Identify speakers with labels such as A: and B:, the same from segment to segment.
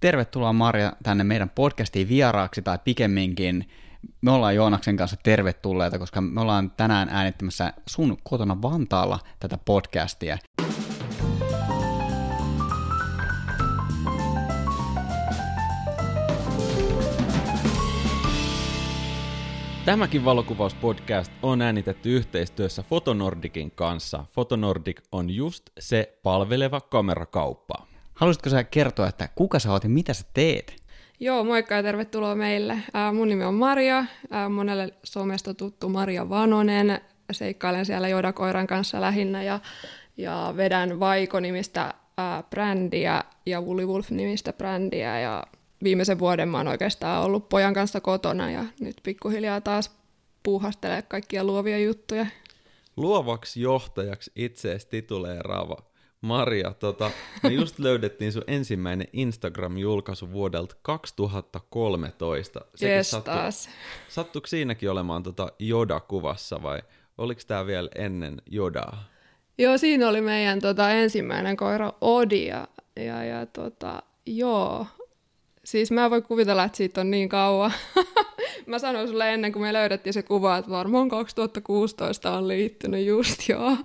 A: Tervetuloa Marja tänne meidän podcastiin vieraaksi tai pikemminkin me ollaan Joonaksen kanssa tervetulleita, koska me ollaan tänään äänittämässä sun kotona Vantaalla tätä podcastia. Tämäkin valokuvauspodcast on äänitetty yhteistyössä Fotonordikin kanssa. Fotonordik on just se palveleva kamerakauppa. Haluaisitko sä kertoa, että kuka sä oot ja mitä sä teet?
B: Joo, moikka ja tervetuloa meille. Ää, mun nimi on Maria, ää, monelle somesta tuttu Maria Vanonen. Seikkailen siellä Joda-koiran kanssa lähinnä ja, ja vedän Vaiko-nimistä ää, brändiä ja Woolly Wolf-nimistä brändiä ja viimeisen vuoden mä oon oikeastaan ollut pojan kanssa kotona ja nyt pikkuhiljaa taas puuhastelee kaikkia luovia juttuja.
C: Luovaksi johtajaksi itseesi tituleeraava Maria, tota, me just löydettiin sun ensimmäinen Instagram-julkaisu vuodelta 2013.
B: Sekin yes, sattu, taas.
C: Sattuiko siinäkin olemaan tota Joda-kuvassa vai oliko tämä vielä ennen Jodaa?
B: Joo, siinä oli meidän tota, ensimmäinen koira Odi ja, ja, ja tota, joo, Siis mä voin kuvitella, että siitä on niin kauan. mä sanoin sulle ennen kuin me löydettiin se kuva, että varmaan 2016 on liittynyt just joo.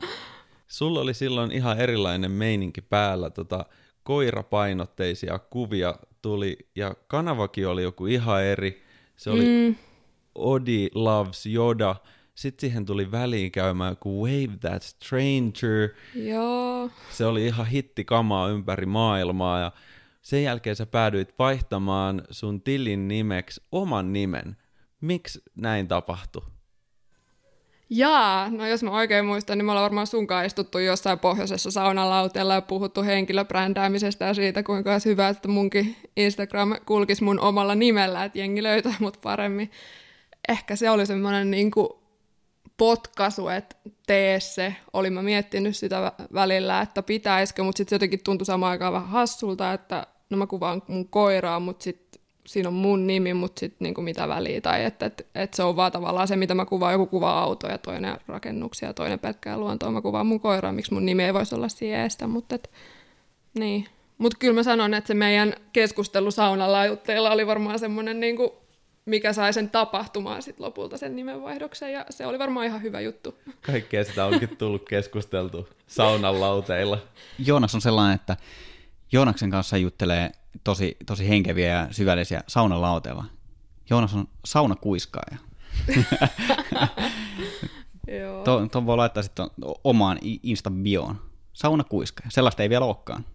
C: Sulla oli silloin ihan erilainen meininki päällä. Tota, koirapainotteisia kuvia tuli ja kanavakin oli joku ihan eri. Se oli mm. Odi Loves Yoda. Sitten siihen tuli väliin käymään joku Wave That Stranger.
B: Joo.
C: Se oli ihan hittikamaa ympäri maailmaa ja sen jälkeen sä päädyit vaihtamaan sun tilin nimeksi oman nimen. Miksi näin tapahtui?
B: Jaa, no jos mä oikein muistan, niin me ollaan varmaan sunkaan istuttu jossain pohjoisessa saunalauteella ja puhuttu henkilöbrändäämisestä ja siitä, kuinka olisi hyvä, että munkin Instagram kulkisi mun omalla nimellä, että jengi löytää mut paremmin. Ehkä se oli semmoinen niin potkaisu, että tee se. Olin mä miettinyt sitä välillä, että pitäisikö, mutta sitten se jotenkin tuntui samaan aikaan vähän hassulta, että no mä kuvaan mun koiraa, mutta sitten siinä on mun nimi, mutta sitten niinku mitä väliä, tai että et, et se on vaan tavallaan se, mitä mä kuvaan, joku kuvaa autoja, toinen rakennuksia, toinen pelkkää luontoa, mä kuvaan mun koiraa, miksi mun nimi ei voisi olla siestä, mutta et, niin. Mutta kyllä mä sanon, että se meidän keskustelu saunalaajutteilla oli varmaan semmoinen, niinku, mikä sai sen tapahtumaan sit lopulta sen nimenvaihdoksen, ja se oli varmaan ihan hyvä juttu.
C: Kaikkea sitä onkin tullut keskusteltu saunan lauteilla.
A: Joonas on sellainen, että Joonaksen kanssa juttelee tosi, tosi henkeviä ja syvällisiä saunalauteella. Joonas on saunakuiskaaja. Tuon to voi laittaa sitten omaan Insta-bioon. Saunakuiskaaja. Sellaista ei vielä olekaan.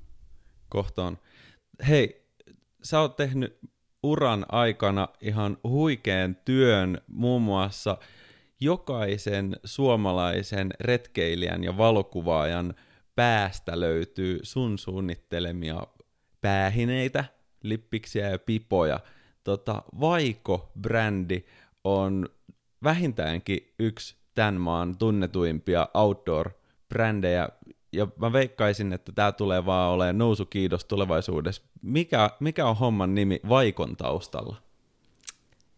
C: Kohtaan. Hei, sä oot tehnyt uran aikana ihan huikean työn muun muassa jokaisen suomalaisen retkeilijän ja valokuvaajan – päästä löytyy sun suunnittelemia päähineitä, lippiksiä ja pipoja. Tota, Vaiko-brändi on vähintäänkin yksi tämän maan tunnetuimpia outdoor-brändejä, ja mä veikkaisin, että tämä tulee vaan olemaan nousu kiitos tulevaisuudessa. Mikä, mikä on homman nimi Vaikon taustalla?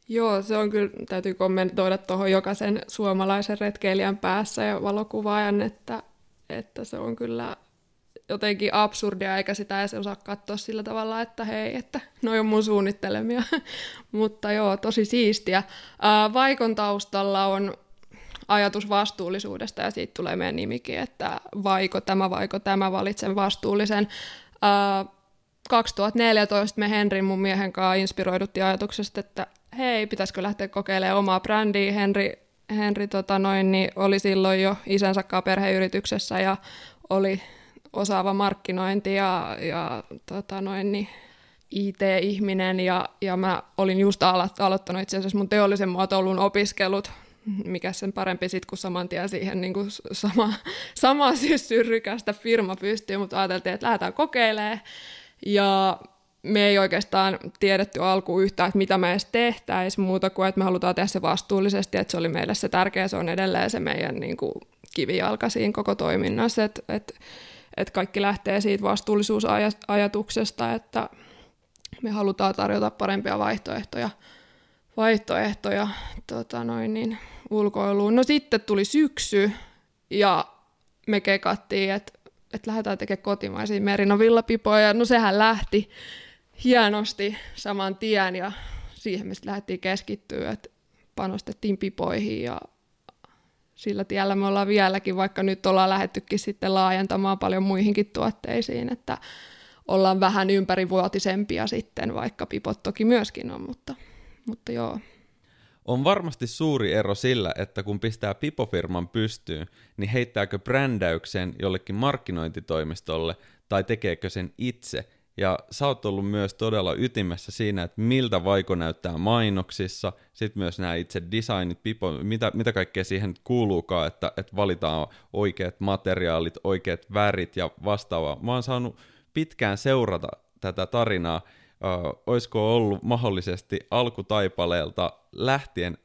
B: Joo, se on kyllä, täytyy kommentoida tuohon jokaisen suomalaisen retkeilijän päässä ja valokuvaajan, että että se on kyllä jotenkin absurdia, eikä sitä edes osaa katsoa sillä tavalla, että hei, että noi on mun suunnittelemia. Mutta joo, tosi siistiä. Vaikon taustalla on ajatus vastuullisuudesta ja siitä tulee meidän nimikin, että vaiko tämä, vaiko tämä, valitsen vastuullisen. 2014 me Henri mun miehen kanssa inspiroiduttiin ajatuksesta, että hei, pitäisikö lähteä kokeilemaan omaa brändiä. Henri Henri tota noin, niin oli silloin jo isänsä perheyrityksessä ja oli osaava markkinointi ja, ja tota noin, niin IT-ihminen ja, ja mä olin just aloittanut itse asiassa mun teollisen muotoilun opiskelut, mikä sen parempi sitten kuin saman tien siihen niin kuin sama, sama siis syrrykästä firma pystyy, mutta ajateltiin, että lähdetään kokeilemaan. Ja me ei oikeastaan tiedetty alku yhtään, että mitä me edes tehtäisiin muuta kuin, että me halutaan tehdä se vastuullisesti, että se oli meille se tärkeä, se on edelleen se meidän niin kuin, kivijalka siinä koko toiminnassa, että, että, että kaikki lähtee siitä vastuullisuusajatuksesta, että me halutaan tarjota parempia vaihtoehtoja, vaihtoehtoja tota noin, niin, ulkoiluun. No sitten tuli syksy ja me kekattiin, että, että lähdetään tekemään kotimaisia merinovillapipoja, no sehän lähti hienosti saman tien ja siihen me lähdettiin keskittyä, että panostettiin pipoihin ja sillä tiellä me ollaan vieläkin, vaikka nyt ollaan lähettykin sitten laajentamaan paljon muihinkin tuotteisiin, että ollaan vähän ympärivuotisempia sitten, vaikka pipot toki myöskin on, mutta, mutta joo.
C: On varmasti suuri ero sillä, että kun pistää pipofirman pystyyn, niin heittääkö brändäyksen jollekin markkinointitoimistolle tai tekeekö sen itse. Ja sä oot ollut myös todella ytimessä siinä, että miltä vaiko näyttää mainoksissa, sitten myös nämä itse designit, pipo, mitä, mitä kaikkea siihen kuuluukaan, että, että valitaan oikeat materiaalit, oikeat värit ja vastaavaa. Mä oon saanut pitkään seurata tätä tarinaa, olisiko ollut mahdollisesti alkutaipaleelta lähtien,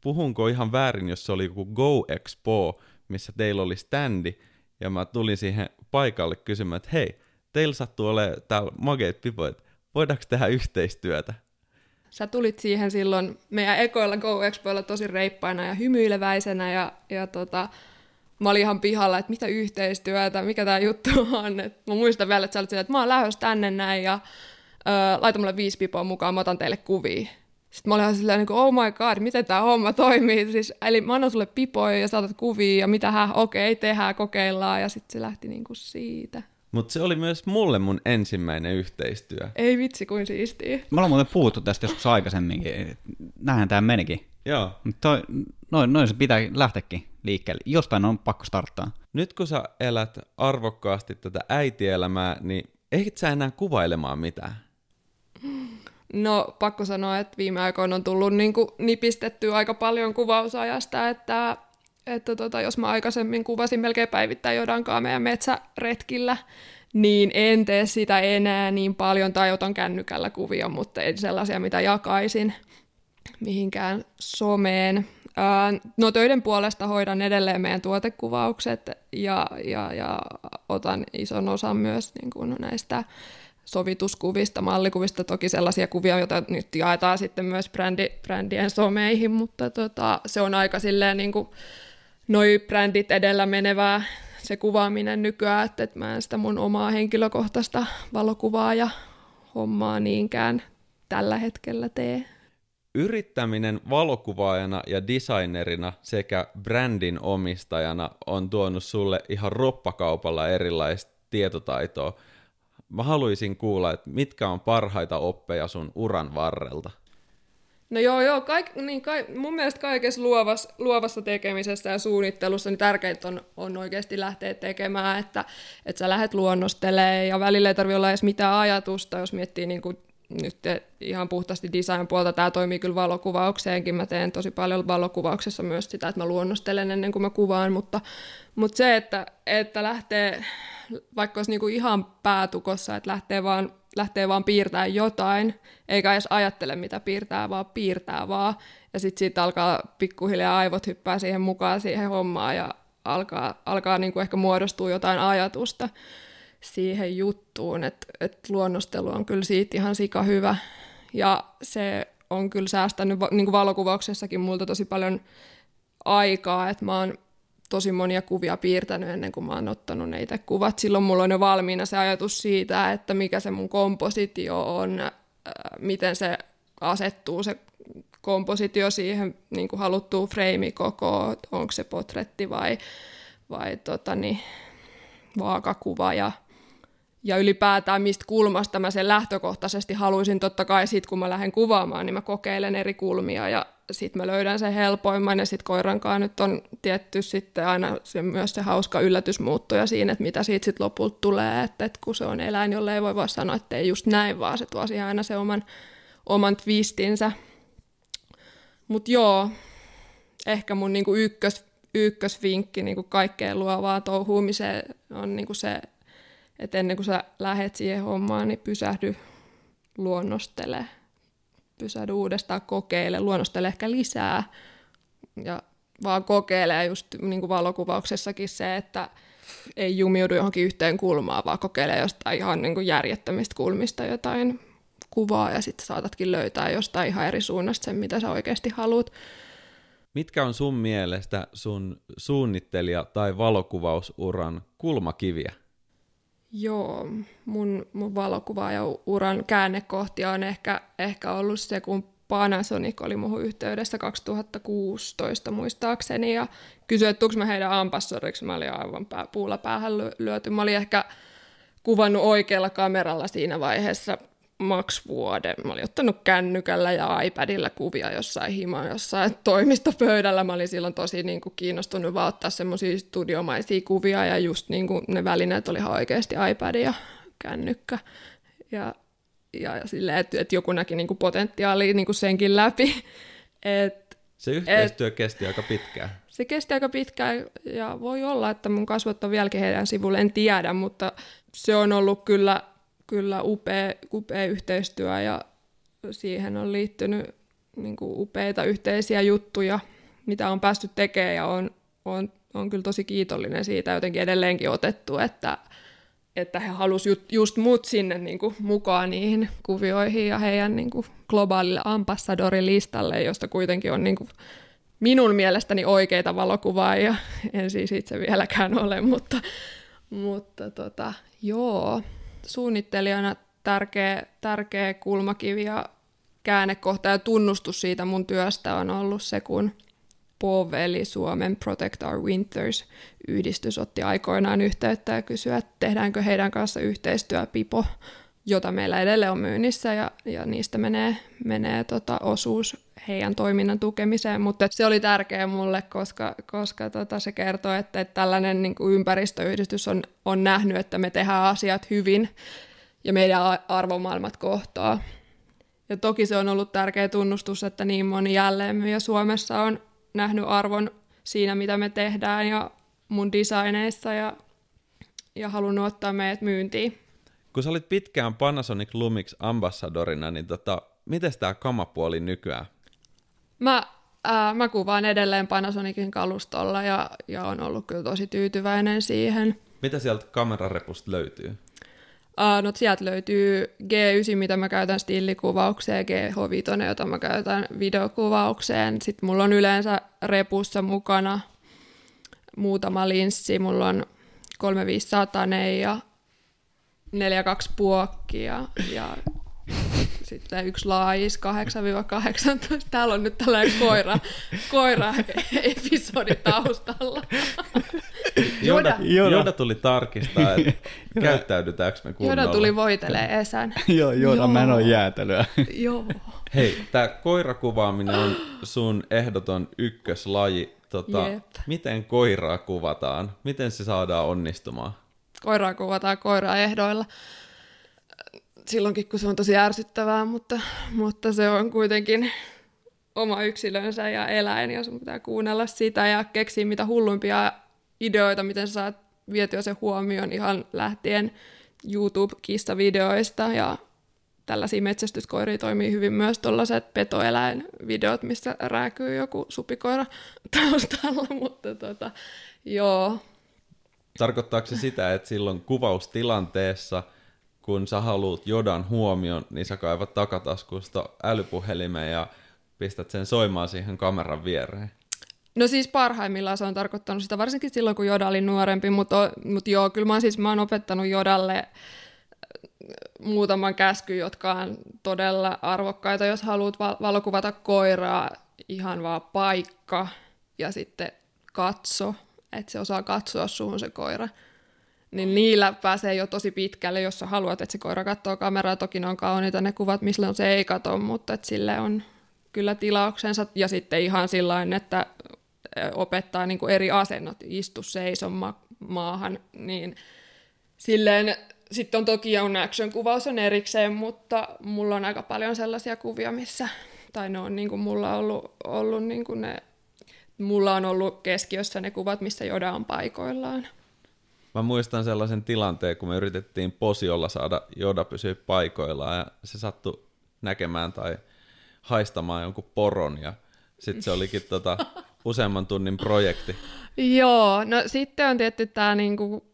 C: puhunko ihan väärin, jos se oli joku Go Expo, missä teillä oli standi, ja mä tulin siihen paikalle kysymään, että hei, teillä sattuu olemaan täällä mageet pipoit, voidaanko tehdä yhteistyötä?
B: Sä tulit siihen silloin meidän ekoilla Go Expoilla tosi reippaina ja hymyileväisenä ja, ja tota, mä olin ihan pihalla, että mitä yhteistyötä, mikä tämä juttu on. Et mä muistan vielä, että sä olit silleen, että mä oon lähdössä tänne näin ja ö, laita mulle viisi pipoa mukaan, mä otan teille kuvia. Sitten mä olin ihan silleen, niin oh my god, miten tämä homma toimii. Siis, eli mä annan sulle pipoja ja saatat kuvia ja mitä okei, okay, tehdään, kokeillaan ja sitten se lähti niin kuin siitä.
C: Mutta se oli myös mulle mun ensimmäinen yhteistyö.
B: Ei vitsi, kuin siistiä.
D: Me ollaan muuten puhuttu tästä joskus aikaisemminkin. Näinhän tämä menikin.
C: Joo.
D: Toi, noin, noin se pitää lähteäkin liikkeelle. Jostain on pakko starttaa.
C: Nyt kun sä elät arvokkaasti tätä äitielämää, niin ehdit sä enää kuvailemaan mitään?
B: No pakko sanoa, että viime aikoina on tullut niin kuin nipistettyä aika paljon kuvausajasta, että, että tota, jos mä aikaisemmin kuvasin melkein päivittäin Jodankaa meidän metsäretkillä, niin en tee sitä enää niin paljon tai otan kännykällä kuvia, mutta ei sellaisia, mitä jakaisin mihinkään someen. No töiden puolesta hoidan edelleen meidän tuotekuvaukset ja, ja, ja otan ison osan myös niin kuin näistä sovituskuvista, mallikuvista, toki sellaisia kuvia, joita nyt jaetaan sitten myös brändi, brändien someihin, mutta tota, se on aika silleen niin kuin noi brändit edellä menevää se kuvaaminen nykyään, että, että mä en sitä mun omaa henkilökohtaista valokuvaa ja hommaa niinkään tällä hetkellä tee.
C: Yrittäminen valokuvaajana ja designerina sekä brändin omistajana on tuonut sulle ihan roppakaupalla erilaista tietotaitoa. Mä haluaisin kuulla, että mitkä on parhaita oppeja sun uran varrelta?
B: No joo, joo. Kaik, niin, kaik, mun mielestä kaikessa luovassa, luovassa tekemisessä ja suunnittelussa niin tärkeintä on, on oikeasti lähteä tekemään, että, että sä lähdet luonnostelemaan ja välillä ei tarvitse olla edes mitään ajatusta, jos miettii niin kuin nyt ihan puhtaasti design puolta, tämä toimii kyllä valokuvaukseenkin, mä teen tosi paljon valokuvauksessa myös sitä, että mä luonnostelen ennen kuin mä kuvaan, mutta, mutta se, että, että lähtee, vaikka olisi niinku ihan päätukossa, että lähtee vaan, lähtee vaan piirtää jotain, eikä edes ajattele mitä piirtää, vaan piirtää vaan, ja sitten siitä alkaa pikkuhiljaa aivot hyppää siihen mukaan siihen hommaan, ja alkaa, alkaa niinku ehkä muodostua jotain ajatusta, siihen juttuun, että, että luonnostelu on kyllä siitä ihan sika hyvä. Ja se on kyllä säästänyt niin kuin valokuvauksessakin multa tosi paljon aikaa, että mä oon tosi monia kuvia piirtänyt ennen kuin mä oon ottanut ne itse kuvat. Silloin mulla on jo valmiina se ajatus siitä, että mikä se mun kompositio on, miten se asettuu se kompositio siihen niin kuin haluttuun freimikokoon, onko se potretti vai, vai tota niin, vaakakuva ja ja ylipäätään mistä kulmasta mä sen lähtökohtaisesti haluaisin totta kai sit kun mä lähden kuvaamaan, niin mä kokeilen eri kulmia ja sitten mä löydän sen helpoimman ja sitten koirankaan nyt on tietty sitten aina se, myös se hauska yllätysmuuttoja siinä, että mitä siitä sitten lopulta tulee, että, että kun se on eläin, jolle ei voi vaan sanoa, että ei just näin, vaan se tuo siihen aina se oman, oman twistinsä. Mutta joo, ehkä mun niinku ykkös, ykkösvinkki niinku kaikkeen luovaa touhuumiseen on niinku se, että ennen kuin sä lähet siihen hommaan, niin pysähdy luonnostele. Pysähdy uudestaan kokeile, luonnostele ehkä lisää. Ja vaan kokeilee just niin kuin valokuvauksessakin se, että ei jumiudu johonkin yhteen kulmaan, vaan kokeilee jostain ihan niin kuin järjettömistä kulmista jotain kuvaa ja sitten saatatkin löytää jostain ihan eri suunnasta sen, mitä sä oikeasti haluat.
C: Mitkä on sun mielestä sun suunnittelija- tai valokuvausuran kulmakiviä?
B: Joo, mun, mun valokuva ja uran käännekohtia on ehkä, ehkä ollut se, kun Panasonic oli muuhun yhteydessä 2016 muistaakseni ja kysyi, että mä heidän ambassadoriksi. Mä olin aivan pää, puulla päähän lyöty. Mä olin ehkä kuvannut oikealla kameralla siinä vaiheessa maks vuoden. Mä olin ottanut kännykällä ja iPadilla kuvia jossain himaa jossain toimistopöydällä. Mä olin silloin tosi niin kuin, kiinnostunut vaan ottaa semmoisia studiomaisia kuvia ja just niin kuin, ne välineet oli ihan oikeasti iPad ja kännykkä. Ja, ja, ja silleen, että, että joku näki niin kuin, potentiaalia niin kuin senkin läpi. Et,
C: se yhteistyö et, kesti aika pitkään.
B: Se kesti aika pitkään ja voi olla, että mun kasvot on vieläkin heidän sivulle, en tiedä, mutta se on ollut kyllä kyllä upea, upea yhteistyö ja siihen on liittynyt niin kuin upeita yhteisiä juttuja, mitä on päästy tekemään ja on, on, on kyllä tosi kiitollinen siitä jotenkin edelleenkin otettu, että, että he halusivat just, mut sinne niin kuin, mukaan niihin kuvioihin ja heidän niin kuin, globaalille ambassadorilistalle, josta kuitenkin on niin kuin, minun mielestäni oikeita valokuvaa ja en siis itse vieläkään ole, mutta, mutta tota, joo, suunnittelijana tärkeä, tärkeä kulmakivi ja käännekohta ja tunnustus siitä mun työstä on ollut se, kun POV eli Suomen Protect Our Winters yhdistys otti aikoinaan yhteyttä ja kysyi, että tehdäänkö heidän kanssa yhteistyö Pipo, jota meillä edelleen on myynnissä ja, ja niistä menee, menee tota osuus heidän toiminnan tukemiseen, mutta se oli tärkeä mulle, koska, koska tota se kertoo, että, että tällainen niin kuin ympäristöyhdistys on, on nähnyt, että me tehdään asiat hyvin ja meidän arvomaailmat kohtaa. Ja toki se on ollut tärkeä tunnustus, että niin moni jälleenmyyjä Suomessa on nähnyt arvon siinä, mitä me tehdään ja mun designeissa ja, ja halunnut ottaa meidät myyntiin.
C: Kun sä olit pitkään Panasonic Lumix ambassadorina, niin tota, miten tämä kamapuoli nykyään?
B: Mä, ää, mä kuvaan edelleen Panasonicin kalustolla ja, ja on ollut kyllä tosi tyytyväinen siihen.
C: Mitä sieltä kamerarepusta löytyy?
B: Uh, no sieltä löytyy G9, mitä mä käytän stillikuvaukseen, GH5, jota mä käytän videokuvaukseen. Sitten mulla on yleensä repussa mukana muutama linssi. Mulla on 3500 ja 42 puokkia ja sitten yksi laajis 8-18. Täällä on nyt tällainen koira, koira-episodi taustalla.
C: Joda, Joda. Joda tuli tarkistaa, että käyttäydytäänkö me kunnolla.
B: Joda tuli voitelee Esän.
D: Joo, Joda, mä en ole jäätelyä.
B: Joo.
C: Hei, tämä koirakuvaaminen on sun ehdoton ykköslaji. Tota, miten koiraa kuvataan? Miten se saadaan onnistumaan?
B: Koiraa kuvataan koiraa ehdoilla silloinkin, kun se on tosi ärsyttävää, mutta, mutta se on kuitenkin oma yksilönsä ja eläin, ja sun pitää kuunnella sitä ja keksiä mitä hullumpia ideoita, miten sä saat vietyä sen huomioon ihan lähtien YouTube-kissavideoista ja tällaisia metsästyskoiria toimii hyvin myös tuollaiset petoeläinvideot, missä rääkyy joku supikoira taustalla, mutta tota, joo.
C: Tarkoittaako se sitä, että silloin kuvaustilanteessa – kun sä haluat jodan huomion, niin sä kaivat takataskusta älypuhelimen ja pistät sen soimaan siihen kameran viereen.
B: No siis parhaimmillaan se on tarkoittanut sitä, varsinkin silloin kun Joda oli nuorempi, mutta, mutta joo, kyllä mä oon, siis, mä oon opettanut Jodalle äh, muutaman käsky, jotka on todella arvokkaita, jos haluat valokuvata koiraa, ihan vaan paikka ja sitten katso, että se osaa katsoa suhun se koira niin niillä pääsee jo tosi pitkälle, jos sä haluat, että se koira katsoo kameraa. Toki ne on kauniita ne kuvat, missä on se ei kato, mutta että sille on kyllä tilauksensa. Ja sitten ihan sillä että opettaa niin kuin eri asennot, istu seison ma- maahan, niin silleen sitten on toki on action-kuvaus on erikseen, mutta mulla on aika paljon sellaisia kuvia, missä, tai ne on niin kuin mulla ollut, ollut niin kuin ne, mulla on ollut keskiössä ne kuvat, missä Joda on paikoillaan.
C: Mä muistan sellaisen tilanteen, kun me yritettiin posiolla saada Joda pysyä paikoillaan ja se sattui näkemään tai haistamaan jonkun poron ja sitten se olikin tota, useamman tunnin projekti.
B: Joo, no sitten on tietty tämä, niinku,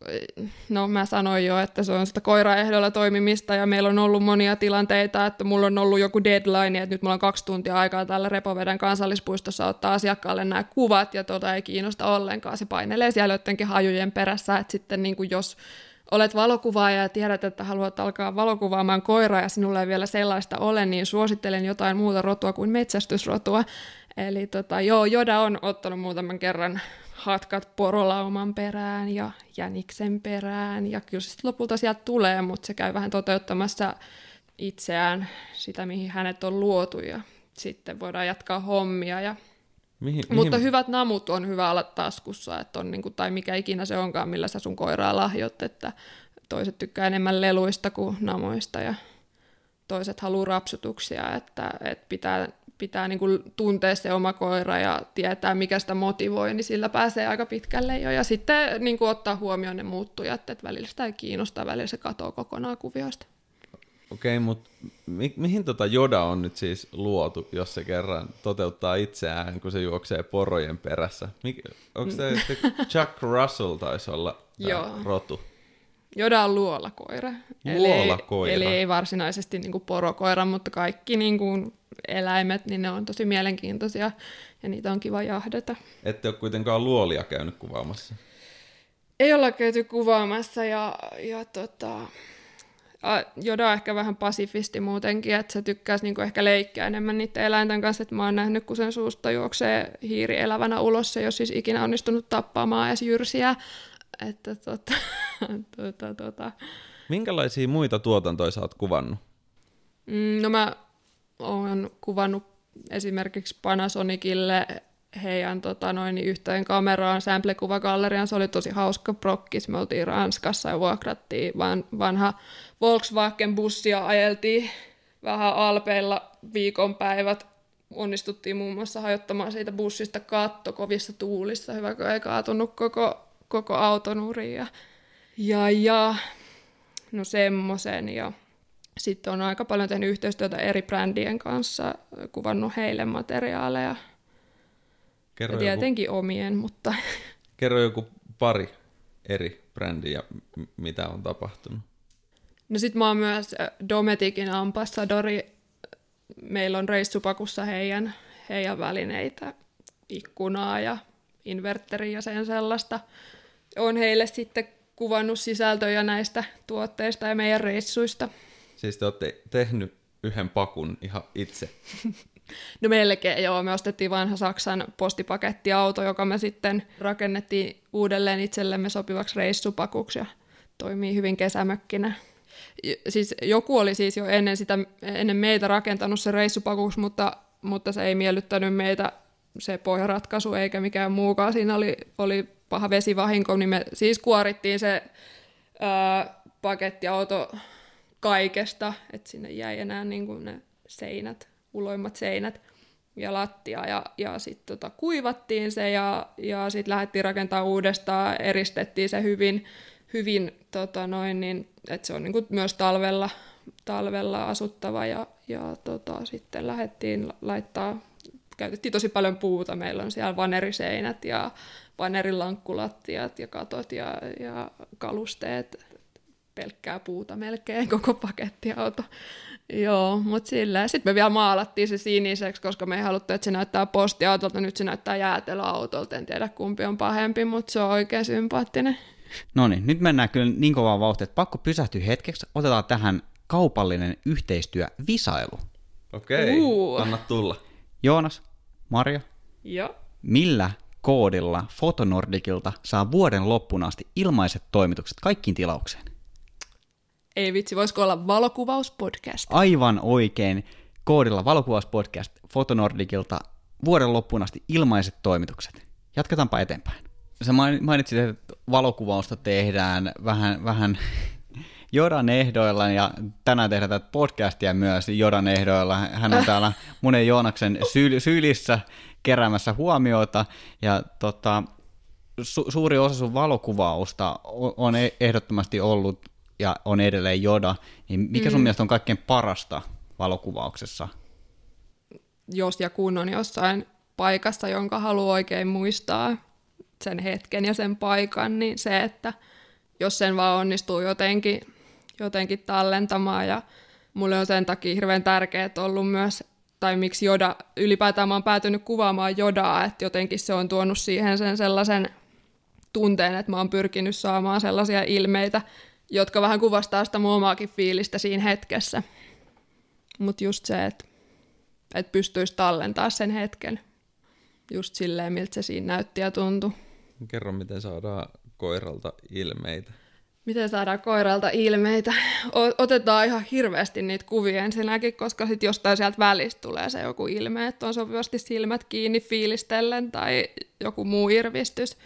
B: no mä sanoin jo, että se on sitä koiraehdolla toimimista ja meillä on ollut monia tilanteita, että mulla on ollut joku deadline, että nyt mulla on kaksi tuntia aikaa tällä Repoveden kansallispuistossa ottaa asiakkaalle nämä kuvat ja tota ei kiinnosta ollenkaan. Se painelee siellä jotenkin hajujen perässä, että sitten niinku jos olet valokuvaaja ja tiedät, että haluat alkaa valokuvaamaan koiraa ja sinulla ei vielä sellaista ole, niin suosittelen jotain muuta rotua kuin metsästysrotua. Eli tota, joo, Joda on ottanut muutaman kerran hatkat porolauman perään ja jäniksen perään, ja kyllä se lopulta sieltä tulee, mutta se käy vähän toteuttamassa itseään sitä, mihin hänet on luotu, ja sitten voidaan jatkaa hommia. Ja...
C: Mihin,
B: Mutta
C: mihin...
B: hyvät namut on hyvä olla taskussa, että on, niin kuin, tai mikä ikinä se onkaan, millä sä sun koiraa lahjot, että toiset tykkää enemmän leluista kuin namoista, ja toiset haluaa rapsutuksia, että, että pitää pitää niin kuin tuntea se oma koira ja tietää, mikä sitä motivoi, niin sillä pääsee aika pitkälle jo. Ja sitten niin kuin ottaa huomioon ne muuttujat, että välillä sitä ei kiinnosta, välillä se katoo kokonaan kuvioista.
C: Okei, mutta mi- mihin tota Joda on nyt siis luotu, jos se kerran toteuttaa itseään, kun se juoksee porojen perässä? Mik- onko se, Chuck Russell taisi olla
B: Joo.
C: rotu?
B: Joda on luolakoira.
C: Luolakoira.
B: Eli, eli ei varsinaisesti niin kuin porokoira, mutta kaikki niin kuin eläimet, niin ne on tosi mielenkiintoisia ja niitä on kiva jahdata.
C: Ette ole kuitenkaan luolia käynyt kuvaamassa.
B: Ei olla käyty kuvaamassa ja, ja tota, Joda on ehkä vähän pasifisti muutenkin, että se tykkäisi niinku ehkä leikkiä enemmän niiden eläinten kanssa, että mä oon nähnyt, kun sen suusta juoksee hiiri elävänä ulos, se ei ole siis ikinä onnistunut tappamaan edes jyrsiä. Että tota, tota, tota.
C: Minkälaisia muita tuotantoja sä oot kuvannut?
B: Mm, no mä oon kuvannut esimerkiksi Panasonicille heidän tota, noin, yhteen kameraan sample-kuvagallerian. Se oli tosi hauska prokkis. Me oltiin Ranskassa ja vuokrattiin van, vanha Volkswagen-bussi ja ajeltiin vähän alpeilla viikonpäivät. Onnistuttiin muun muassa hajottamaan siitä bussista katto kovissa tuulissa. Hyvä, kun ei kaatunut koko, koko auton. Ja, ja, ja no semmoisen. Ja sitten on aika paljon tehnyt yhteistyötä eri brändien kanssa, kuvannut heille materiaaleja.
C: Kerro
B: ja tietenkin joku, omien, mutta...
C: Kerro joku pari eri brändiä, mitä on tapahtunut.
B: No sit mä oon myös Dometikin ambassadori. Meillä on reissupakussa heidän, heidän välineitä, ikkunaa ja inverteri ja sen sellaista. On heille sitten kuvannut sisältöjä näistä tuotteista ja meidän reissuista.
C: Siis te olette tehnyt yhden pakun ihan itse.
B: No melkein joo, me ostettiin vanha Saksan postipakettiauto, joka me sitten rakennettiin uudelleen itsellemme sopivaksi reissupakuksi ja toimii hyvin kesämökkinä. Siis joku oli siis jo ennen, sitä, ennen meitä rakentanut se reissupakuksi, mutta, mutta se ei miellyttänyt meitä se pohjaratkaisu eikä mikään muukaan. Siinä oli, oli paha vesivahinko, niin me siis kuorittiin se ää, pakettiauto kaikesta, että sinne jäi enää niin kuin ne seinät, uloimmat seinät ja lattia, ja, ja sitten tota, kuivattiin se, ja, ja sitten lähdettiin rakentamaan uudestaan, eristettiin se hyvin, hyvin tota noin, niin, että se on niin kuin myös talvella, talvella asuttava, ja, ja tota, sitten lähdettiin laittaa, käytettiin tosi paljon puuta, meillä on siellä vaneriseinät ja vanerilankkulattiat ja katot ja, ja kalusteet, pelkkää puuta melkein koko pakettiauto. Joo, mutta sillä. Sitten me vielä maalattiin se siniseksi, koska me ei haluttu, että se näyttää postiautolta, nyt se näyttää jäätelöautolta. En tiedä kumpi on pahempi, mutta se on oikein sympaattinen.
D: No niin, nyt mennään kyllä niin kovaa vauhtia, että pakko pysähtyä hetkeksi. Otetaan tähän kaupallinen yhteistyö visailu.
C: Okei, uh. anna tulla.
D: Joonas, Marja,
B: Joo.
D: millä koodilla Fotonordikilta saa vuoden loppuun asti ilmaiset toimitukset kaikkiin tilaukseen?
B: Ei vitsi, voisiko olla valokuvauspodcast?
D: Aivan oikein. Koodilla valokuvauspodcast Fotonordikilta vuoden loppuun asti ilmaiset toimitukset. Jatketaanpa eteenpäin. Sä mainitsit, että valokuvausta tehdään vähän, vähän Jodan ehdoilla, ja tänään tehdään tätä podcastia myös Jodan ehdoilla. Hän on täällä monen Joonaksen syl- sylissä keräämässä huomiota, ja tota, su- suuri osa sun valokuvausta on ehdottomasti ollut ja on edelleen Joda, niin mikä sun mm. mielestä on kaikkein parasta valokuvauksessa?
B: Jos ja kun on jossain paikassa, jonka haluaa oikein muistaa sen hetken ja sen paikan, niin se, että jos sen vaan onnistuu jotenkin, jotenkin tallentamaan ja mulle on sen takia hirveän tärkeää ollut myös, tai miksi Joda, ylipäätään mä oon päätynyt kuvaamaan Jodaa, että jotenkin se on tuonut siihen sen sellaisen tunteen, että mä oon pyrkinyt saamaan sellaisia ilmeitä, jotka vähän kuvastaa sitä mun omaakin fiilistä siinä hetkessä. Mutta just se, että et pystyisi tallentaa sen hetken just silleen, miltä se siinä näytti ja tuntui.
C: Kerro, miten saadaan koiralta ilmeitä.
B: Miten saadaan koiralta ilmeitä? Otetaan ihan hirveästi niitä kuvia ensinnäkin, koska sitten jostain sieltä välistä tulee se joku ilme, että on sopivasti silmät kiinni fiilistellen tai joku muu irvistys.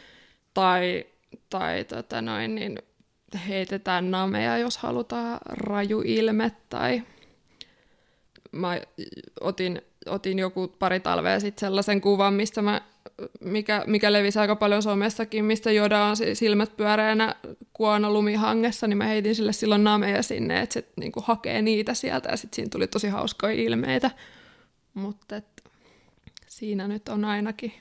B: Tai, tai tota noin, niin heitetään nameja, jos halutaan raju ilme. Tai mä otin, otin joku pari talvea sitten sellaisen kuvan, missä mä mikä, mikä levisi aika paljon somessakin, mistä Joda on silmät pyöreänä kuona lumihangessa, niin mä heitin sille silloin nameja sinne, että se niin kuin hakee niitä sieltä, ja sitten siinä tuli tosi hauskoja ilmeitä. Mutta siinä nyt on ainakin.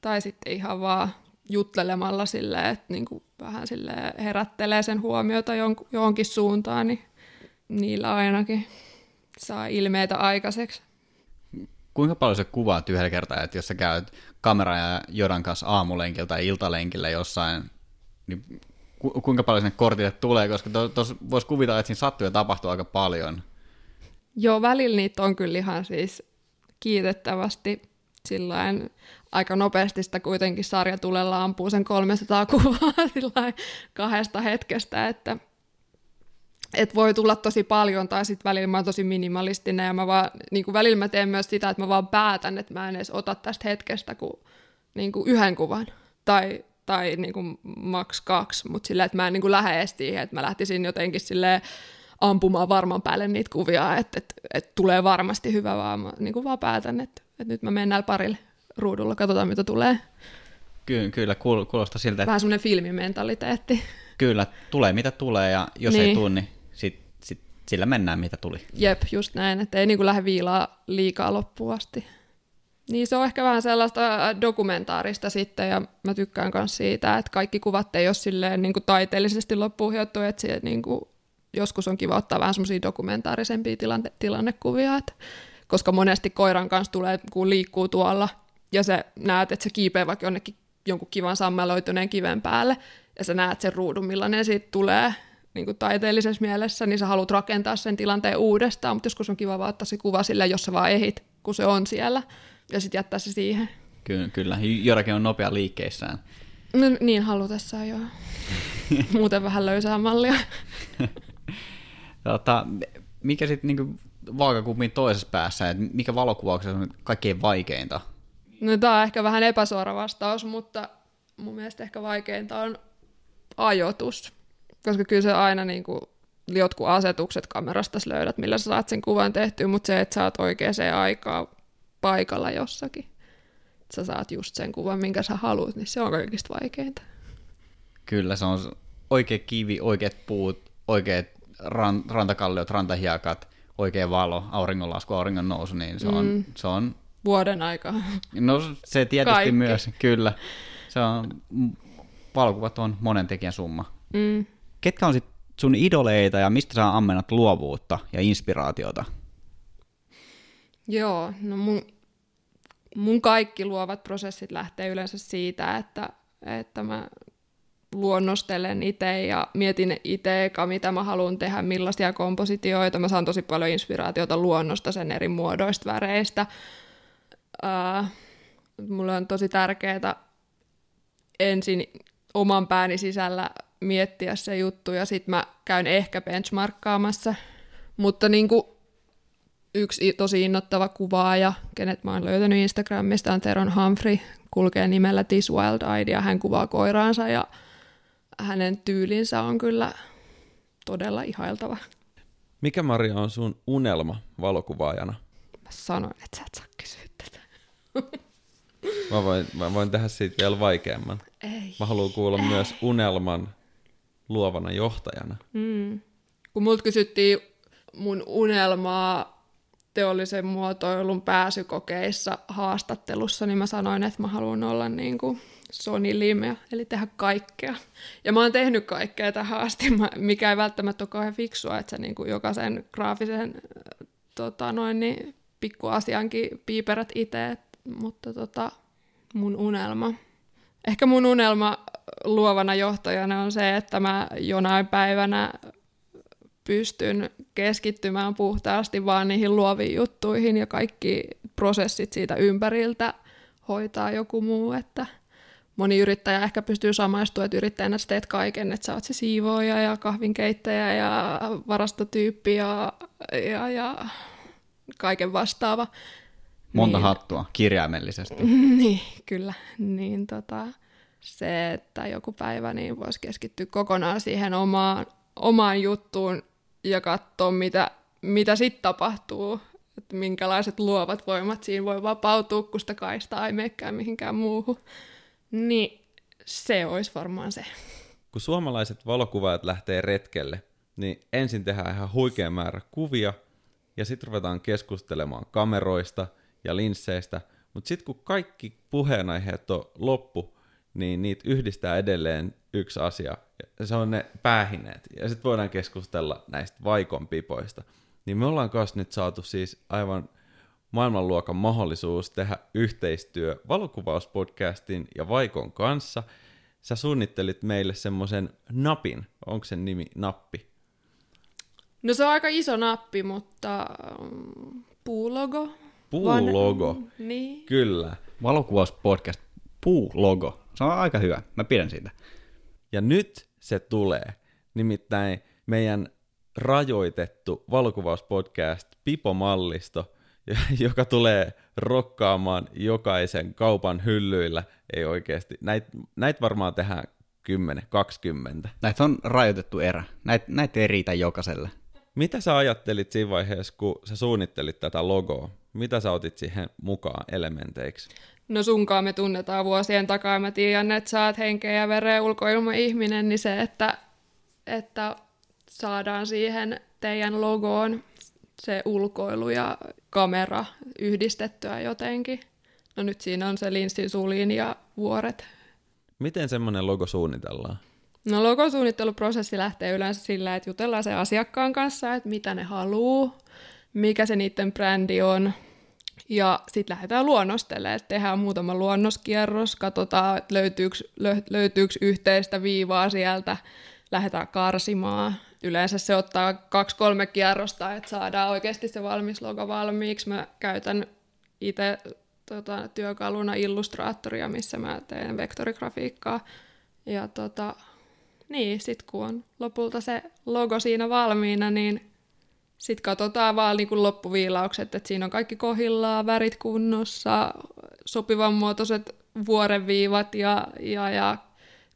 B: Tai sitten ihan vaan juttelemalla silleen, että niin kuin vähän sille herättelee sen huomiota johonkin suuntaan, niin niillä ainakin saa ilmeitä aikaiseksi
D: kuinka paljon se kuvaat yhdellä kertaa, että jos sä käyt kamera ja Jodan kanssa aamulenkillä tai iltalenkillä jossain, niin ku, kuinka paljon sinne kortille tulee, koska tuossa to, voisi kuvitella, että siinä sattuu ja tapahtuu aika paljon.
B: Joo, välillä niitä on kyllä ihan siis kiitettävästi sillain aika nopeasti sitä kuitenkin sarja tulella ampuu sen 300 kuvaa kahdesta hetkestä, että et voi tulla tosi paljon, tai sitten välillä mä oon tosi minimalistinen, ja mä vaan, niin kuin välillä mä teen myös sitä, että mä vaan päätän, että mä en edes ota tästä hetkestä kuin, niin kuin yhden kuvan, tai, tai niin kuin maks kaksi, mutta sillä, että mä en niin kuin lähde edes siihen, että mä lähtisin jotenkin silleen ampumaan varman päälle niitä kuvia, että, että, että tulee varmasti hyvä, vaan mä niin kuin vaan päätän, että, että nyt mä menen näillä parille ruudulla, katsotaan mitä tulee.
D: Kyllä, kyllä kuulostaa siltä. Että...
B: Vähän semmoinen filmimentaliteetti.
D: Kyllä, tulee mitä tulee ja jos niin. ei tule, niin sillä mennään, mitä tuli.
B: Jep, just näin, että ei niin lähde viilaa liikaa loppuun asti. Niin se on ehkä vähän sellaista äh, dokumentaarista sitten, ja mä tykkään myös siitä, että kaikki kuvat ei ole silleen niin kuin taiteellisesti loppuun hiottu, että niin kuin, joskus on kiva ottaa vähän semmoisia dokumentaarisempia tilanne, tilannekuvia, että, koska monesti koiran kanssa tulee, kun liikkuu tuolla, ja sä näet, että se kiipee vaikka jonnekin jonkun kivan sammeloituneen kiven päälle, ja sä näet sen ruudun, millainen siitä tulee, niin kuin taiteellisessa mielessä, niin sä haluat rakentaa sen tilanteen uudestaan, mutta joskus on kiva vaan ottaa se kuva sille, jos sä vaan ehit, kun se on siellä, ja sitten jättää se siihen.
D: Kyllä, kyllä. Jorakin on nopea liikkeissään.
B: No, niin halutessaan, joo. Muuten vähän löysää mallia.
D: tota, mikä sitten niinku vaakakupin toisessa päässä, että mikä valokuvauksessa on kaikkein vaikeinta?
B: No tämä on ehkä vähän epäsuora vastaus, mutta mun mielestä ehkä vaikeinta on ajoitus koska kyllä se aina niin kuin, jotkut asetukset kamerasta löydät, millä sä saat sen kuvan tehtyä, mutta se, että sä oot oikeaan aikaa paikalla jossakin, että sä saat just sen kuvan, minkä sä haluat, niin se on kaikista vaikeinta.
D: Kyllä, se on oikea kivi, oikeat puut, oikeat ran, rantakalliot, rantahiekat, oikea valo, auringonlasku, auringon nousu, niin se on, mm. se on...
B: Vuoden aikaa.
D: No se tietysti Kaikki. myös, kyllä. Se on, valokuvat on monen tekijän summa. Mm ketkä on sit sun idoleita ja mistä sä ammennat luovuutta ja inspiraatiota?
B: Joo, no mun, mun kaikki luovat prosessit lähtee yleensä siitä, että, että mä luonnostelen itse ja mietin itse, mitä mä haluan tehdä, millaisia kompositioita. Mä saan tosi paljon inspiraatiota luonnosta, sen eri muodoista, väreistä. Uh, mulle on tosi tärkeää ensin oman pääni sisällä miettiä se juttu ja sitten mä käyn ehkä benchmarkkaamassa. Mutta niin kuin yksi tosi innoittava kuvaaja, kenet mä oon löytänyt Instagramista, on Teron Humphrey, kulkee nimellä This Wild ja hän kuvaa koiraansa ja hänen tyylinsä on kyllä todella ihailtava.
C: Mikä Maria on sun unelma valokuvaajana?
B: Mä sanoin, että sä et saa kysyä tätä.
C: Mä voin, mä voin tehdä siitä vielä vaikeamman.
B: Ei.
C: Mä haluan kuulla Ei. myös unelman luovana johtajana.
B: Mm. Kun multa kysyttiin mun unelmaa teollisen muotoilun pääsykokeissa haastattelussa, niin mä sanoin, että mä haluan olla niin kuin Sony Limeä, eli tehdä kaikkea. Ja mä oon tehnyt kaikkea tähän asti, mikä ei välttämättä ole kauhean fiksua, että sä niin kuin jokaisen graafisen tota noin, niin pikkuasiankin piiperät itse, mutta tota, mun unelma. Ehkä mun unelma luovana johtajana on se, että mä jonain päivänä pystyn keskittymään puhtaasti vaan niihin luoviin juttuihin ja kaikki prosessit siitä ympäriltä hoitaa joku muu, että moni yrittäjä ehkä pystyy samaistumaan, että yrittäjänä sä teet kaiken, että sä oot se siivooja ja kahvinkeittäjä ja varastotyyppi ja, ja, ja kaiken vastaava.
D: Monta niin, hattua kirjaimellisesti.
B: Niin, kyllä. Niin tota, se, että joku päivä niin voisi keskittyä kokonaan siihen omaan, omaan juttuun ja katsoa, mitä, mitä sitten tapahtuu, että minkälaiset luovat voimat siinä voi vapautua, kun sitä kaista ei menekään mihinkään muuhun. Niin se olisi varmaan se.
C: Kun suomalaiset valokuvaajat lähtee retkelle, niin ensin tehdään ihan huikea määrä kuvia, ja sitten ruvetaan keskustelemaan kameroista ja linsseistä, mutta sitten kun kaikki puheenaiheet on loppu, niin niitä yhdistää edelleen yksi asia, ja se on ne päähineet. Ja sitten voidaan keskustella näistä vaikon pipoista. Niin me ollaan kanssa nyt saatu siis aivan maailmanluokan mahdollisuus tehdä yhteistyö valokuvauspodcastin ja Vaikon kanssa. Sä suunnittelit meille semmoisen napin. Onko sen nimi nappi?
B: No se on aika iso nappi, mutta mm, puulogo.
C: Puulogo,
B: Van... niin.
C: kyllä.
D: Valokuvauspodcast puulogo. Se on aika hyvä. Mä pidän siitä.
C: Ja nyt se tulee. Nimittäin meidän rajoitettu valokuvauspodcast Pipo-mallisto, joka tulee rokkaamaan jokaisen kaupan hyllyillä. Ei oikeasti. Näitä näit varmaan tehdään 10, 20.
D: Näitä on rajoitettu erä. Näitä näit ei riitä jokaiselle.
C: Mitä sä ajattelit siinä vaiheessa, kun sä suunnittelit tätä logoa? Mitä sä otit siihen mukaan elementeiksi?
B: No sunkaan me tunnetaan vuosien takaa. Mä tiedän, että sä oot henkeä ja veren ulkoilma-ihminen, niin se, että, että saadaan siihen teidän logoon se ulkoilu ja kamera yhdistettyä jotenkin. No nyt siinä on se linssin sulin ja vuoret.
C: Miten semmoinen logo suunnitellaan?
B: No logosuunnitteluprosessi lähtee yleensä sillä, että jutellaan se asiakkaan kanssa, että mitä ne haluaa, mikä se niiden brändi on, ja sitten lähdetään luonnostelemaan, että tehdään muutama luonnoskierros, katsotaan, että löytyykö, löytyykö yhteistä viivaa sieltä, lähdetään karsimaan. Yleensä se ottaa kaksi-kolme kierrosta, että saadaan oikeasti se valmis logo valmiiksi. Mä käytän itse tota, työkaluna Illustraattoria, missä mä teen vektorigrafiikkaa. Ja tota, niin, sitten kun on lopulta se logo siinä valmiina, niin sitten katsotaan vaan niin loppuviilaukset, että siinä on kaikki kohillaan, värit kunnossa, sopivan muotoiset vuoreviivat ja, ja, ja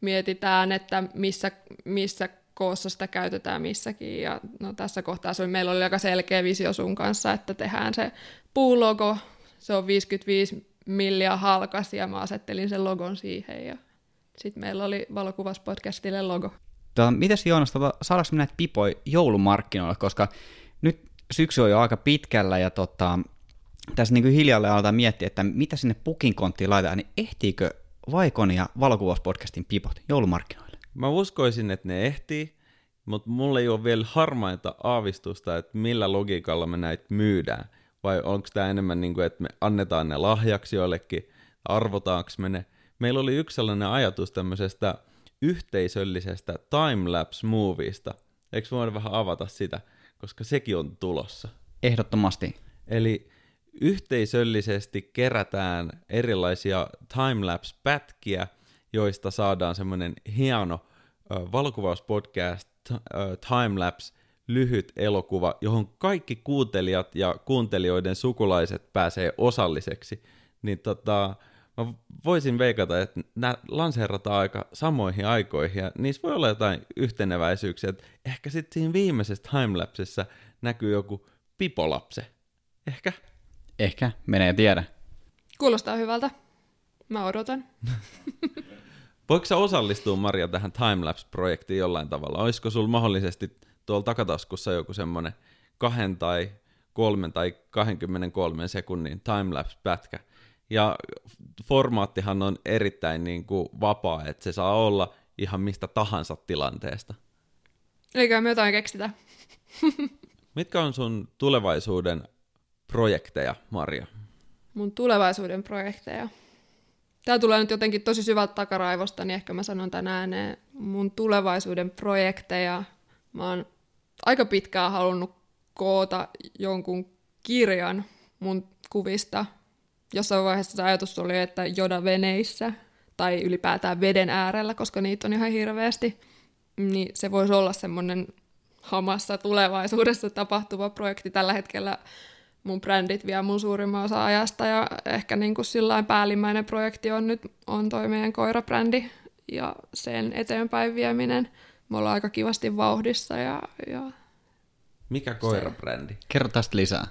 B: mietitään, että missä, missä koossa sitä käytetään missäkin. Ja no, tässä kohtaa se meillä oli aika selkeä visio sun kanssa, että tehdään se puulogo, se on 55 milliä halkas ja mä asettelin sen logon siihen ja sitten meillä oli valokuvaspodcastille logo.
D: Tota, mites Joonas, tota, saadaanko me näitä pipoja joulumarkkinoille, koska syksy on jo aika pitkällä ja tota, tässä niin hiljalleen aletaan miettiä, että mitä sinne pukin konttiin laitetaan, niin ehtiikö Vaikon ja valokuvauspodcastin pipot joulumarkkinoille?
C: Mä uskoisin, että ne ehtii, mutta mulla ei ole vielä harmainta aavistusta, että millä logiikalla me näitä myydään. Vai onko tämä enemmän niin kuin, että me annetaan ne lahjaksi joillekin, arvotaanko me ne. Meillä oli yksi sellainen ajatus tämmöisestä yhteisöllisestä timelapse-movista. Eikö voida vähän avata sitä? Koska sekin on tulossa.
D: Ehdottomasti. Eli
C: yhteisöllisesti kerätään erilaisia timelapse-pätkiä, joista saadaan semmoinen hieno valokuvauspodcast timelapse lyhyt elokuva, johon kaikki kuuntelijat ja kuuntelijoiden sukulaiset pääsee osalliseksi. Niin tota, mä voisin veikata, että nämä lanseerataan aika samoihin aikoihin, ja niissä voi olla jotain yhteneväisyyksiä, että ehkä sitten siinä viimeisessä timelapsessa näkyy joku pipolapse. Ehkä?
D: Ehkä, menee tiedä.
B: Kuulostaa hyvältä. Mä odotan.
C: Voiko sä osallistua, Maria, tähän timelapse-projektiin jollain tavalla? Olisiko sulla mahdollisesti tuolla takataskussa joku semmoinen kahden tai kolmen tai 23 sekunnin timelapse-pätkä, ja formaattihan on erittäin niin kuin vapaa, että se saa olla ihan mistä tahansa tilanteesta.
B: Eikä me jotain keksitä.
C: Mitkä on sun tulevaisuuden projekteja, Maria?
B: Mun tulevaisuuden projekteja? tämä tulee nyt jotenkin tosi syvältä takaraivosta, niin ehkä mä sanon tänään ne mun tulevaisuuden projekteja. Mä oon aika pitkään halunnut koota jonkun kirjan mun kuvista. Jossain vaiheessa se ajatus oli, että joda veneissä tai ylipäätään veden äärellä, koska niitä on ihan hirveästi, niin se voisi olla semmoinen hamassa tulevaisuudessa tapahtuva projekti. Tällä hetkellä mun brändit vie mun suurimman osa ajasta ja ehkä niin kuin päällimmäinen projekti on nyt on toi meidän koirabrändi ja sen eteenpäin vieminen. Me ollaan aika kivasti vauhdissa ja, ja
C: mikä koirabrändi?
D: Kerro tästä lisää.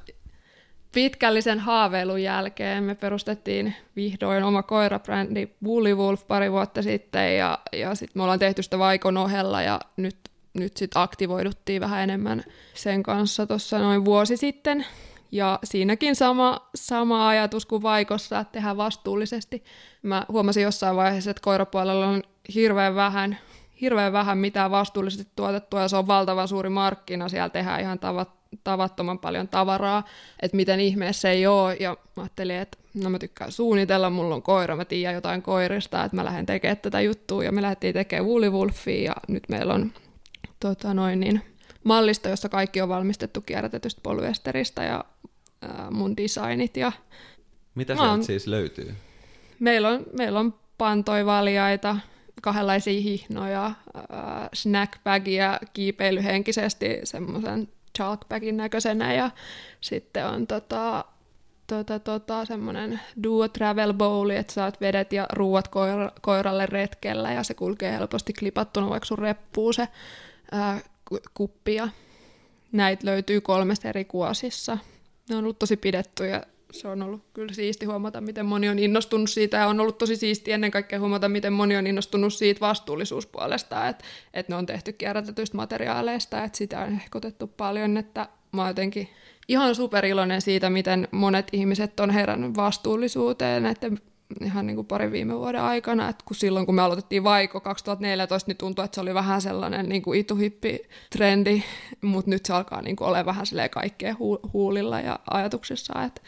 B: Pitkällisen haaveilun jälkeen me perustettiin vihdoin oma koirabrändi Bully Wolf pari vuotta sitten ja, ja sitten me ollaan tehty sitä Vaikon ohella ja nyt, nyt sitten aktivoiduttiin vähän enemmän sen kanssa tuossa noin vuosi sitten. Ja siinäkin sama, sama ajatus kuin Vaikossa, että tehdään vastuullisesti. Mä huomasin jossain vaiheessa, että koirapuolella on hirveän vähän hirveän vähän mitään vastuullisesti tuotettua ja se on valtavan suuri markkina, siellä tehdään ihan tavat, tavattoman paljon tavaraa, että miten ihmeessä ei ole, ja mä ajattelin, että no mä tykkään suunnitella, mulla on koira, mä tiedän jotain koirista, että mä lähden tekemään tätä juttua, ja me lähdettiin tekemään Woolly Wolfia, ja nyt meillä on tota noin niin, mallista, jossa kaikki on valmistettu kierrätetystä polyesteristä, ja ää, mun designit, ja
C: mitä sieltä siis löytyy?
B: Meillä on, meillä on pantoivaljaita, kahdenlaisia hihnoja, äh, snackbagia kiipeilyhenkisesti semmoisen chalkbagin näköisenä ja sitten on tota, tota, tota, semmoinen duo travel bowl, että saat vedet ja ruuat koira, koiralle retkellä ja se kulkee helposti klipattuna vaikka sun reppuu se ää, kuppi ja näitä löytyy kolmesta eri kuosissa. Ne on ollut tosi pidetty ja se on ollut kyllä siisti huomata, miten moni on innostunut siitä, ja on ollut tosi siisti ennen kaikkea huomata, miten moni on innostunut siitä vastuullisuuspuolesta, että, että ne on tehty kierrätetyistä materiaaleista, että sitä on ehkotettu paljon, että mä oon jotenkin ihan superiloinen siitä, miten monet ihmiset on herännyt vastuullisuuteen että ihan niin kuin parin viime vuoden aikana, että kun silloin kun me aloitettiin Vaiko 2014, niin tuntui, että se oli vähän sellainen niin kuin ituhippi-trendi, mutta nyt se alkaa niin kuin olemaan vähän kaikkea huulilla ja ajatuksissa, että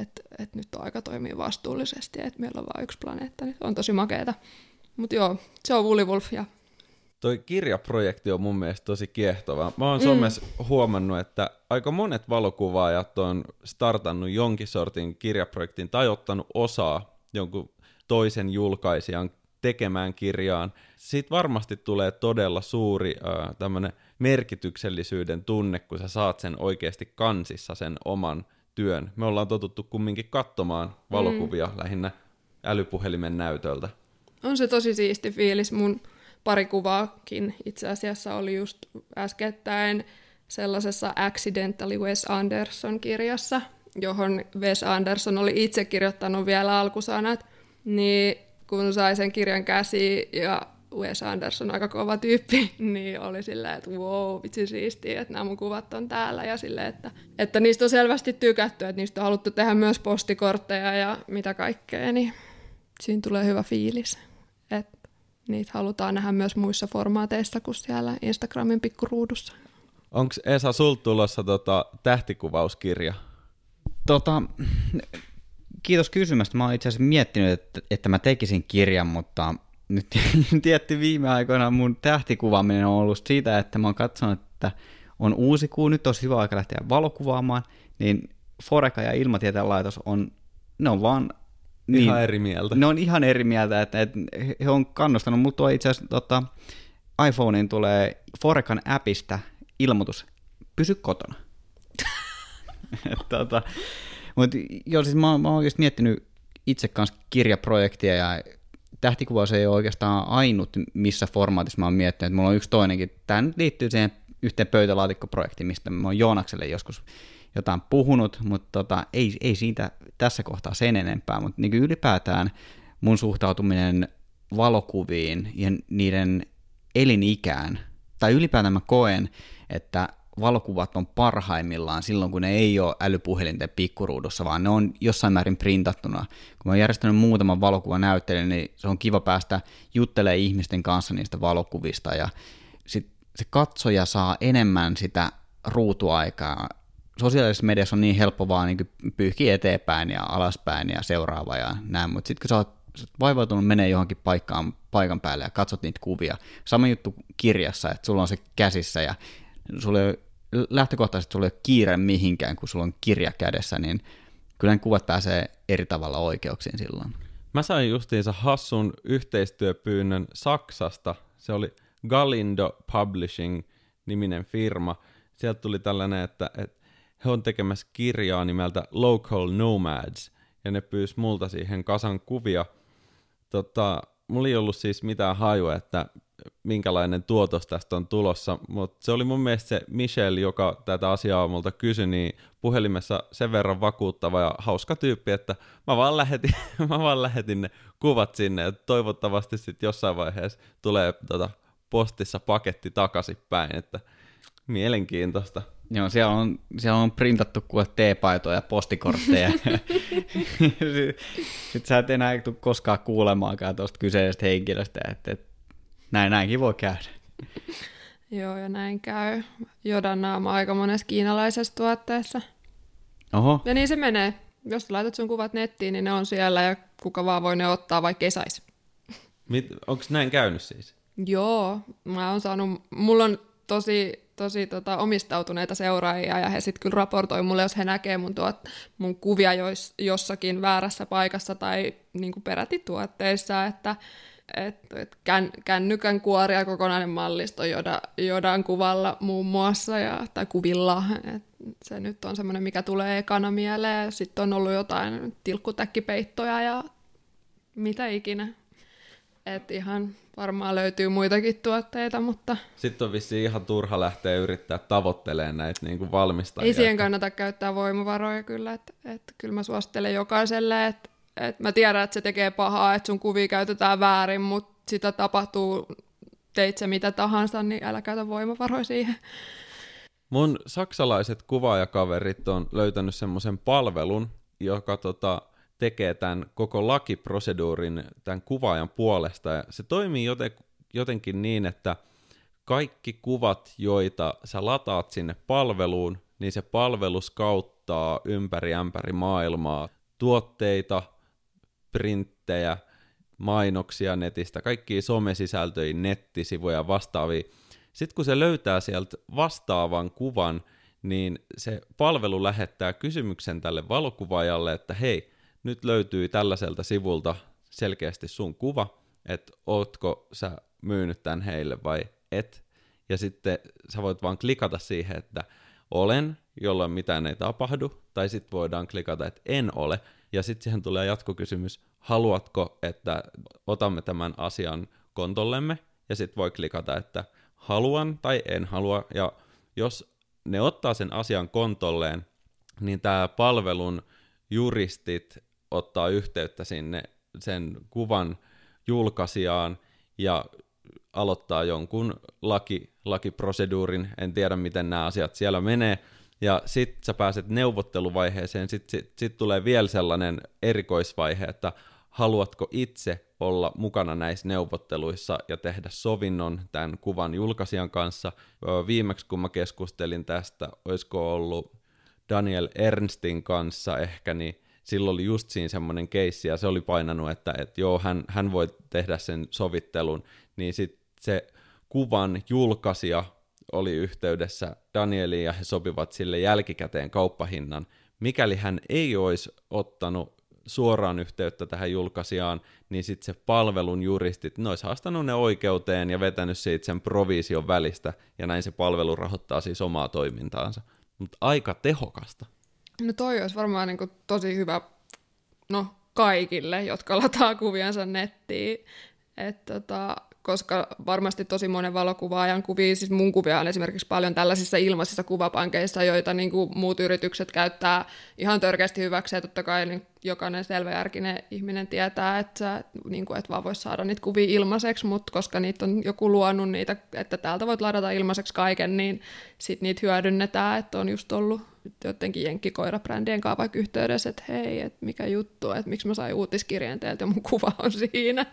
B: että et nyt on aika toimia vastuullisesti, että meillä on vain yksi planeetta, niin on tosi makeeta. Mutta joo, se on Woolly Wolf ja
C: Toi kirjaprojekti on mun mielestä tosi kiehtova. Mä oon mm. somessa huomannut, että aika monet valokuvaajat on startannut jonkin sortin kirjaprojektin tai ottanut osaa jonkun toisen julkaisijan tekemään kirjaan. Siitä varmasti tulee todella suuri äh, tämmöinen merkityksellisyyden tunne, kun sä saat sen oikeasti kansissa sen oman työn. Me ollaan totuttu kumminkin katsomaan valokuvia mm. lähinnä älypuhelimen näytöltä.
B: On se tosi siisti fiilis. Mun pari kuvaakin itse asiassa oli just äskettäin sellaisessa Accidentally Wes Anderson-kirjassa, johon Wes Anderson oli itse kirjoittanut vielä alkusanat, niin kun sai sen kirjan käsiin ja Wes Anderson aika kova tyyppi, niin oli silleen, että wow, vitsi siistiä, että nämä mun kuvat on täällä ja silleen, että, että niistä on selvästi tykätty, että niistä on haluttu tehdä myös postikortteja ja mitä kaikkea, niin siinä tulee hyvä fiilis, että niitä halutaan nähdä myös muissa formaateissa kuin siellä Instagramin pikkuruudussa.
C: Onko Esa sulta tulossa tota, tähtikuvauskirja?
D: Tota, kiitos kysymästä. Mä oon itse asiassa miettinyt, että, että mä tekisin kirjan, mutta nyt tietty viime aikoina mun tähtikuvaaminen on ollut siitä, että mä oon katsonut, että on uusi kuu, nyt on hyvä aika lähteä valokuvaamaan, niin Foreka ja Ilmatieteen laitos on, ne on vaan
C: niin, ihan eri mieltä.
D: Ne on ihan eri mieltä, että, että he on kannustanut, mutta itse asiassa tota, iPhoneen tulee Forekan appista ilmoitus, pysy kotona. tota, mutta joo, siis mä, mä oon oikeasti miettinyt itse kanssa kirjaprojektia ja tähtikuvaus ei ole oikeastaan ainut, missä formaatissa mä oon miettinyt. Mulla on yksi toinenkin. Tämä nyt liittyy siihen yhteen pöytälaatikkoprojektiin, mistä mä oon Joonakselle joskus jotain puhunut, mutta tota, ei, ei siitä tässä kohtaa sen enempää, mutta niin ylipäätään mun suhtautuminen valokuviin ja niiden elinikään, tai ylipäätään mä koen, että valokuvat on parhaimmillaan silloin, kun ne ei ole älypuhelinten pikkuruudussa, vaan ne on jossain määrin printattuna. Kun mä oon järjestänyt muutaman valokuvanäyttelyn, niin se on kiva päästä juttelemaan ihmisten kanssa niistä valokuvista, ja sit se katsoja saa enemmän sitä ruutuaikaa. Sosiaalisessa mediassa on niin helppo vaan niin pyyhkiä eteenpäin ja alaspäin ja seuraava ja näin, mutta sitten kun sä oot vaivautunut menee johonkin paikkaan, paikan päälle ja katsot niitä kuvia. Sama juttu kirjassa, että sulla on se käsissä ja sulla ei, lähtökohtaisesti sulla ei ole kiire mihinkään, kun sulla on kirja kädessä, niin kyllä ne kuvat pääsee eri tavalla oikeuksiin silloin.
C: Mä sain justiinsa hassun yhteistyöpyynnön Saksasta. Se oli Galindo Publishing niminen firma. Sieltä tuli tällainen, että, että he on tekemässä kirjaa nimeltä Local Nomads, ja ne pyysi multa siihen kasan kuvia. Tota, mulla ei ollut siis mitään hajua, että minkälainen tuotos tästä on tulossa, mutta se oli mun mielestä se Michelle, joka tätä asiaa multa kysyi, niin puhelimessa sen verran vakuuttava ja hauska tyyppi, että mä vaan lähetin, mä vaan lähetin ne kuvat sinne, ja toivottavasti sitten jossain vaiheessa tulee tota, postissa paketti takaisinpäin, että mielenkiintoista.
D: Joo, siellä on, siellä on printattu kuule teepaitoja ja postikortteja. Sitten sit sä et enää koskaan kuulemaankaan tuosta kyseisestä henkilöstä, että, että näin, näinkin voi käydä.
B: Joo, ja näin käy. Jodan naama aika monessa kiinalaisessa tuotteessa.
D: Oho.
B: Ja niin se menee. Jos laitat sun kuvat nettiin, niin ne on siellä ja kuka vaan voi ne ottaa, vaikka ei saisi.
C: Onko näin käynyt siis?
B: Joo, mä oon saanut, mulla on tosi, tosi tota, omistautuneita seuraajia ja he sitten kyllä raportoi mulle, jos he näkee mun, tuot, mun kuvia jos, jossakin väärässä paikassa tai niin peräti tuotteissa, että et, et kän, kännykän kuoria kokonainen mallisto joda, jodan kuvalla muun muassa, ja, tai kuvilla. Et se nyt on semmoinen, mikä tulee ekana mieleen. Sitten on ollut jotain tilkkutäkkipeittoja ja mitä ikinä. Et ihan varmaan löytyy muitakin tuotteita, mutta...
C: Sitten on vissiin ihan turha lähteä yrittää tavoittelemaan näitä niin kuin valmistajia.
B: Ei siihen kannata käyttää voimavaroja kyllä, että et, kyllä mä suosittelen jokaiselle, että et mä tiedän, että se tekee pahaa, että sun kuvia käytetään väärin, mutta sitä tapahtuu teitse mitä tahansa, niin älä käytä voimavaroja siihen.
C: Mun saksalaiset kuvaajakaverit on löytänyt semmoisen palvelun, joka tota, tekee tämän koko lakiproseduurin tämän kuvaajan puolesta. Ja se toimii joten, jotenkin niin, että kaikki kuvat, joita sä lataat sinne palveluun, niin se palvelu skauttaa ympäri ämpäri maailmaa tuotteita, printtejä, mainoksia netistä, kaikkia somesisältöjä, nettisivuja vastaavia. Sitten kun se löytää sieltä vastaavan kuvan, niin se palvelu lähettää kysymyksen tälle valokuvaajalle, että hei, nyt löytyy tällaiselta sivulta selkeästi sun kuva, että ootko sä myynyt tämän heille vai et. Ja sitten sä voit vaan klikata siihen, että olen, jolloin mitään ei tapahdu, tai sitten voidaan klikata, että en ole, ja sitten siihen tulee jatkokysymys, haluatko, että otamme tämän asian kontollemme, ja sitten voi klikata, että haluan tai en halua, ja jos ne ottaa sen asian kontolleen, niin tämä palvelun juristit ottaa yhteyttä sinne sen kuvan julkaisijaan ja aloittaa jonkun laki, lakiproseduurin, en tiedä miten nämä asiat siellä menee, ja sit sä pääset neuvotteluvaiheeseen, sit, sit, sit tulee vielä sellainen erikoisvaihe, että haluatko itse olla mukana näissä neuvotteluissa ja tehdä sovinnon tämän kuvan julkaisijan kanssa. Viimeksi kun mä keskustelin tästä, olisiko ollut Daniel Ernstin kanssa ehkä, niin silloin oli just siinä semmoinen keissi, ja se oli painanut, että, että joo, hän, hän voi tehdä sen sovittelun, niin sitten se kuvan julkaisija oli yhteydessä Danieliin ja he sopivat sille jälkikäteen kauppahinnan. Mikäli hän ei olisi ottanut suoraan yhteyttä tähän julkaisijaan, niin sitten se palvelun juristit, ne olisi haastanut ne oikeuteen ja vetänyt siitä sen provision välistä, ja näin se palvelu rahoittaa siis omaa toimintaansa. Mutta aika tehokasta.
B: No toi olisi varmaan niin tosi hyvä no, kaikille, jotka lataa kuviansa nettiin. Et tota, koska varmasti tosi monen valokuvaajan kuvia, siis mun kuvia on esimerkiksi paljon tällaisissa ilmaisissa kuvapankeissa, joita niin kuin muut yritykset käyttää ihan törkeästi hyväksi, ja totta kai niin jokainen selväjärkinen ihminen tietää, että sä niin kuin, et vaan voi saada niitä kuvia ilmaiseksi, mutta koska niitä on joku luonut niitä, että täältä voit ladata ilmaiseksi kaiken, niin sitten niitä hyödynnetään, että on just ollut jotenkin jenkkikoirabrändien kanssa vaikka yhteydessä, että hei, että mikä juttu, että miksi mä sain uutiskirjeen teiltä ja mun kuva on siinä.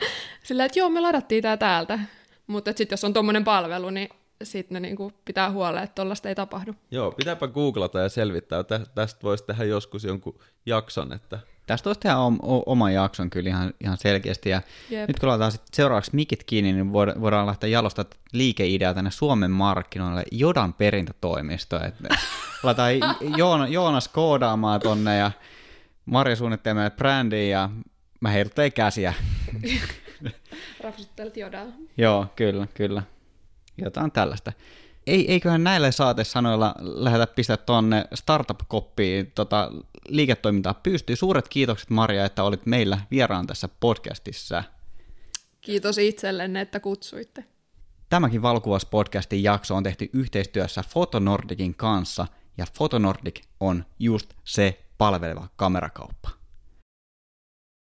B: Sillä että joo, me ladattiin tää täältä. Mutta sitten jos on tuommoinen palvelu, niin sitten ne niinku pitää huoleen, että tollaista ei tapahdu.
C: Joo, pitääpä googlata ja selvittää. Tä, tästä voisi tehdä joskus jonkun jakson, että
D: Tästä olisi tehdä oma jakson kyllä ihan, ihan selkeästi. Ja Jep. nyt kun laitetaan sit seuraavaksi mikit kiinni, niin voidaan, voidaan lähteä jalostaa liikeideaa tänne Suomen markkinoille Jodan perintätoimisto. Että laitetaan Joona, Joonas koodaamaan tonne ja Marja suunnittelee meille brändiin ja mä heiluttelen käsiä.
B: Rapsuttelet Jodaa.
D: Joo, kyllä, kyllä. Jotain tällaista ei, eiköhän näillä saatesanoilla lähdetä pistää tuonne startup-koppiin tota, liiketoimintaa pystyy. Suuret kiitokset Maria, että olit meillä vieraan tässä podcastissa.
B: Kiitos itsellenne, että kutsuitte.
D: Tämäkin Valkuvaus-podcastin jakso on tehty yhteistyössä Fotonordicin kanssa, ja Fotonordic on just se palveleva kamerakauppa.